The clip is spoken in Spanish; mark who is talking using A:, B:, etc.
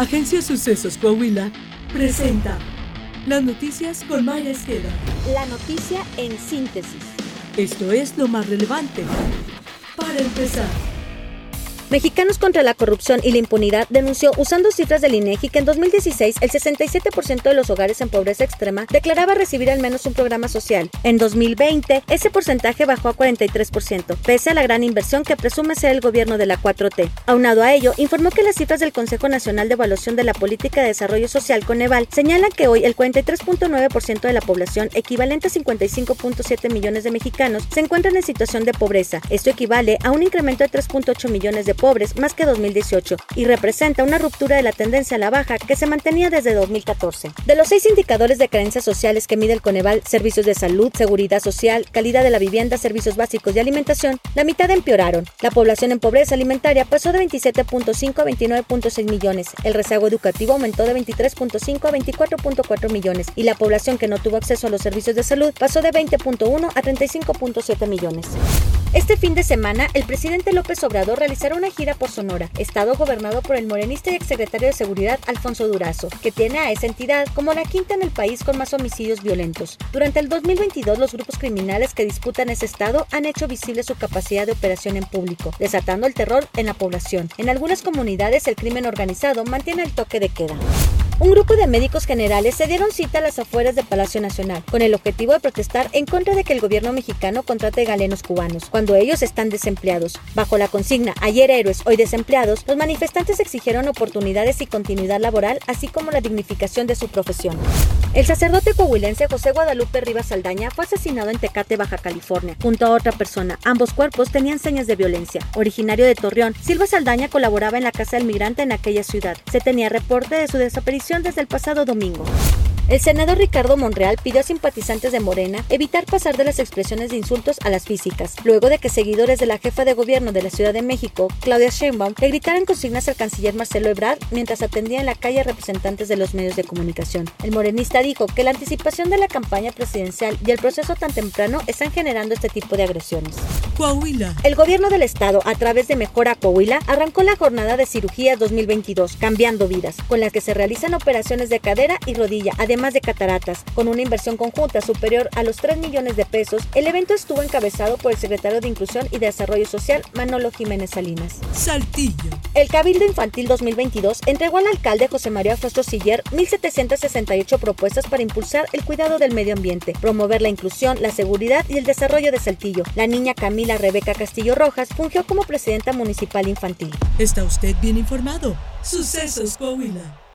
A: Agencia Sucesos Coahuila presenta las noticias con Maya Esqueda.
B: La noticia en síntesis.
A: Esto es lo más relevante. Para empezar.
B: Mexicanos contra la Corrupción y la Impunidad denunció, usando cifras del INEGI, que en 2016 el 67% de los hogares en pobreza extrema declaraba recibir al menos un programa social. En 2020, ese porcentaje bajó a 43%, pese a la gran inversión que presume ser el gobierno de la 4T. Aunado a ello, informó que las cifras del Consejo Nacional de Evaluación de la Política de Desarrollo Social, Coneval, señalan que hoy el 43.9% de la población, equivalente a 55.7 millones de mexicanos, se encuentran en situación de pobreza. Esto equivale a un incremento de 3.8 millones de pobres más que 2018 y representa una ruptura de la tendencia a la baja que se mantenía desde 2014. De los seis indicadores de creencias sociales que mide el Coneval, servicios de salud, seguridad social, calidad de la vivienda, servicios básicos y alimentación, la mitad empeoraron. La población en pobreza alimentaria pasó de 27.5 a 29.6 millones, el rezago educativo aumentó de 23.5 a 24.4 millones y la población que no tuvo acceso a los servicios de salud pasó de 20.1 a 35.7 millones. Este fin de semana, el presidente López Obrador realizará una gira por Sonora, estado gobernado por el morenista y exsecretario de Seguridad Alfonso Durazo, que tiene a esa entidad como la quinta en el país con más homicidios violentos. Durante el 2022, los grupos criminales que disputan ese estado han hecho visible su capacidad de operación en público, desatando el terror en la población. En algunas comunidades, el crimen organizado mantiene el toque de queda un grupo de médicos generales se dieron cita a las afueras del Palacio Nacional con el objetivo de protestar en contra de que el gobierno mexicano contrate galenos cubanos cuando ellos están desempleados. Bajo la consigna Ayer héroes, hoy desempleados, los manifestantes exigieron oportunidades y continuidad laboral, así como la dignificación de su profesión. El sacerdote coahuilense José Guadalupe Rivas Saldaña fue asesinado en Tecate, Baja California, junto a otra persona. Ambos cuerpos tenían señas de violencia. Originario de Torreón, Silva Saldaña colaboraba en la Casa del Migrante en aquella ciudad. Se tenía reporte de su desaparición desde el pasado domingo. El senador Ricardo Monreal pidió a simpatizantes de Morena evitar pasar de las expresiones de insultos a las físicas, luego de que seguidores de la jefa de gobierno de la Ciudad de México, Claudia Sheinbaum, le gritaran consignas al canciller Marcelo Ebrard mientras atendía en la calle a representantes de los medios de comunicación. El morenista dijo que la anticipación de la campaña presidencial y el proceso tan temprano están generando este tipo de agresiones.
A: Coahuila.
B: El gobierno del estado, a través de Mejora Coahuila, arrancó la jornada de cirugías 2022, cambiando vidas, con la que se realizan operaciones de cadera y rodilla, además de cataratas. Con una inversión conjunta superior a los 3 millones de pesos, el evento estuvo encabezado por el secretario de Inclusión y Desarrollo Social, Manolo Jiménez Salinas.
A: Saltillo.
B: El Cabildo Infantil 2022 entregó al alcalde José María Fausto Siller 1.768 propuestas para impulsar el cuidado del medio ambiente, promover la inclusión, la seguridad y el desarrollo de Saltillo. La niña Camila Rebeca Castillo Rojas fungió como presidenta municipal infantil.
A: ¿Está usted bien informado? Sucesos Coahuila.